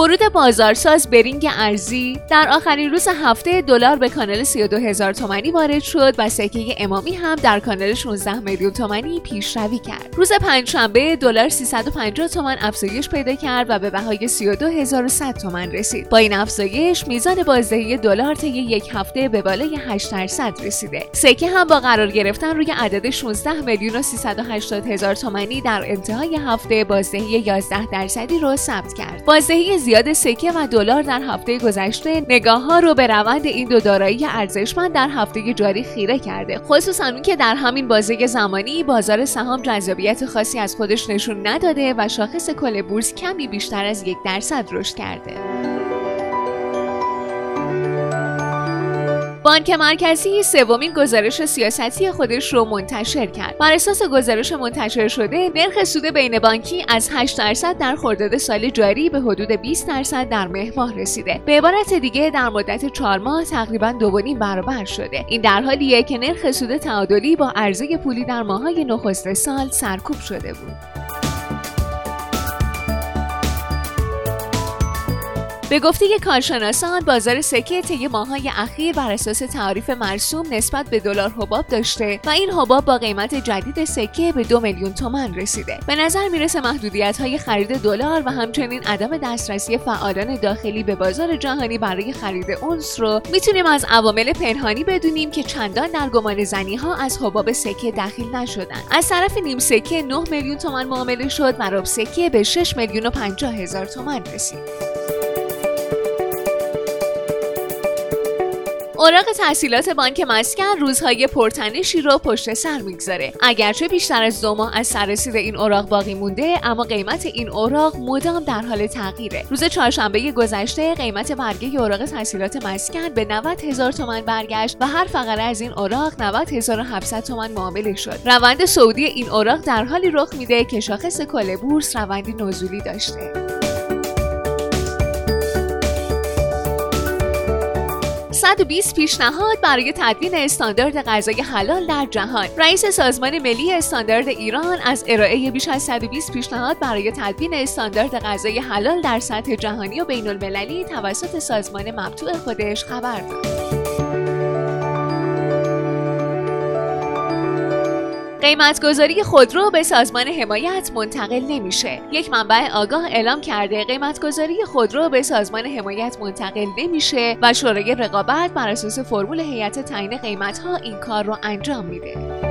ورود بازارساز برینگ ارزی در آخرین روز هفته دلار به کانال 32 هزار تومانی وارد شد و سکه امامی هم در کانال 16 میلیون تومانی پیشروی کرد. روز پنجشنبه دلار 350 تومان افزایش پیدا کرد و به بهای 32100 تومان رسید. با این افزایش میزان بازدهی دلار طی یک هفته به بالای 8 درصد رسیده. سکه هم با قرار گرفتن روی عدد 16 میلیون و 380 هزار تومانی در انتهای هفته بازدهی 11 درصدی را ثبت کرد. بازدهی زیاد سکه و دلار در هفته گذشته نگاه ها رو به روند این دو دارایی ارزشمند در هفته جاری خیره کرده. خصوصا اون که در همین بازه زمانی بازار سهام جذابیت خاصی از خودش نشون نداده و شاخص کل بورس کمی بیشتر از یک درصد رشد کرده. بانک مرکزی سومین گزارش سیاستی خودش رو منتشر کرد. بر اساس گزارش منتشر شده، نرخ سود بین بانکی از 8 درصد در خرداد سال جاری به حدود 20 درصد در مهر ماه رسیده. به عبارت دیگه در مدت 4 ماه تقریبا دو برابر شده. این در حالیه که نرخ سود تعادلی با عرضه پولی در ماهای نخست سال سرکوب شده بود. به گفته کارشناسان بازار سکه طی ماههای اخیر بر اساس تعریف مرسوم نسبت به دلار حباب داشته و این حباب با قیمت جدید سکه به دو میلیون تومن رسیده. به نظر می‌رسه محدودیت های خرید دلار و همچنین عدم دسترسی فعالان داخلی به بازار جهانی برای خرید اونس رو می‌تونیم از عوامل پنهانی بدونیم که چندان در گمان زنی ها از حباب سکه دخیل نشدن. از طرف نیم سکه 9 میلیون تومن معامله شد و سکه به 6 میلیون و 50 هزار تومن رسید. اوراق تحصیلات بانک مسکن روزهای پرتنشی رو پشت سر می‌گذاره. اگرچه بیشتر از دو ماه از سررسید این اوراق باقی مونده اما قیمت این اوراق مدام در حال تغییره. روز چهارشنبه گذشته قیمت برگه اوراق تحصیلات مسکن به 90 هزار تومن برگشت و هر فقره از این اوراق 90 هزار تومن معامله شد. روند سعودی این اوراق در حالی رخ میده که شاخص کل بورس روندی نزولی داشته. 120 پیشنهاد برای تدوین استاندارد غذای حلال در جهان رئیس سازمان ملی استاندارد ایران از ارائه بیش از 120 پیشنهاد برای تدوین استاندارد غذای حلال در سطح جهانی و بین المللی توسط سازمان مبتوع خودش خبر داد. قیمتگذاری خودرو به سازمان حمایت منتقل نمیشه. یک منبع آگاه اعلام کرده قیمتگذاری خودرو به سازمان حمایت منتقل نمیشه و شورای رقابت بر اساس فرمول هیئت تعیین قیمتها این کار رو انجام میده.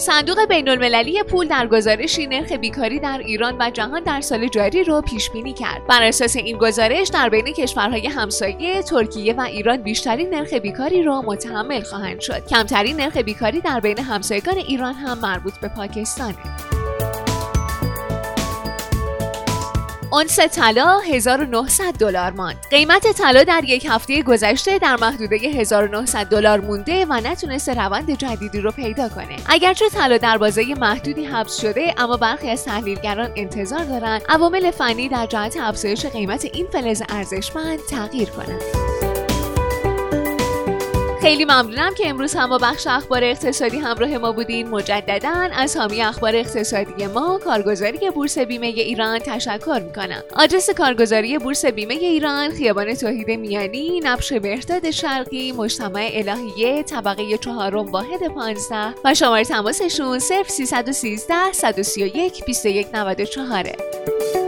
صندوق بین المللی پول در گزارشی نرخ بیکاری در ایران و جهان در سال جاری رو پیش بینی کرد. بر اساس این گزارش در بین کشورهای همسایه ترکیه و ایران بیشترین نرخ بیکاری را متحمل خواهند شد. کمترین نرخ بیکاری در بین همسایگان ایران هم مربوط به پاکستانه. اونس طلا 1900 دلار ماند. قیمت طلا در یک هفته گذشته در محدوده 1900 دلار مونده و نتونسته روند جدیدی رو پیدا کنه. اگرچه طلا در بازه محدودی حبس شده اما برخی از تحلیلگران انتظار دارند عوامل فنی در جهت افزایش قیمت این فلز ارزشمند تغییر کنند. خیلی ممنونم که امروز هم با بخش اخبار اقتصادی همراه ما بودین. مجددا از حامی اخبار اقتصادی ما کارگزاری بورس بیمه ایران تشکر می‌کنم. آدرس کارگزاری بورس بیمه ایران خیابان توحید میانی نبش بهداد شرقی مجتمع الهیه طبقه چهارم واحد 15 و شماره تماسشون 0313 131 2194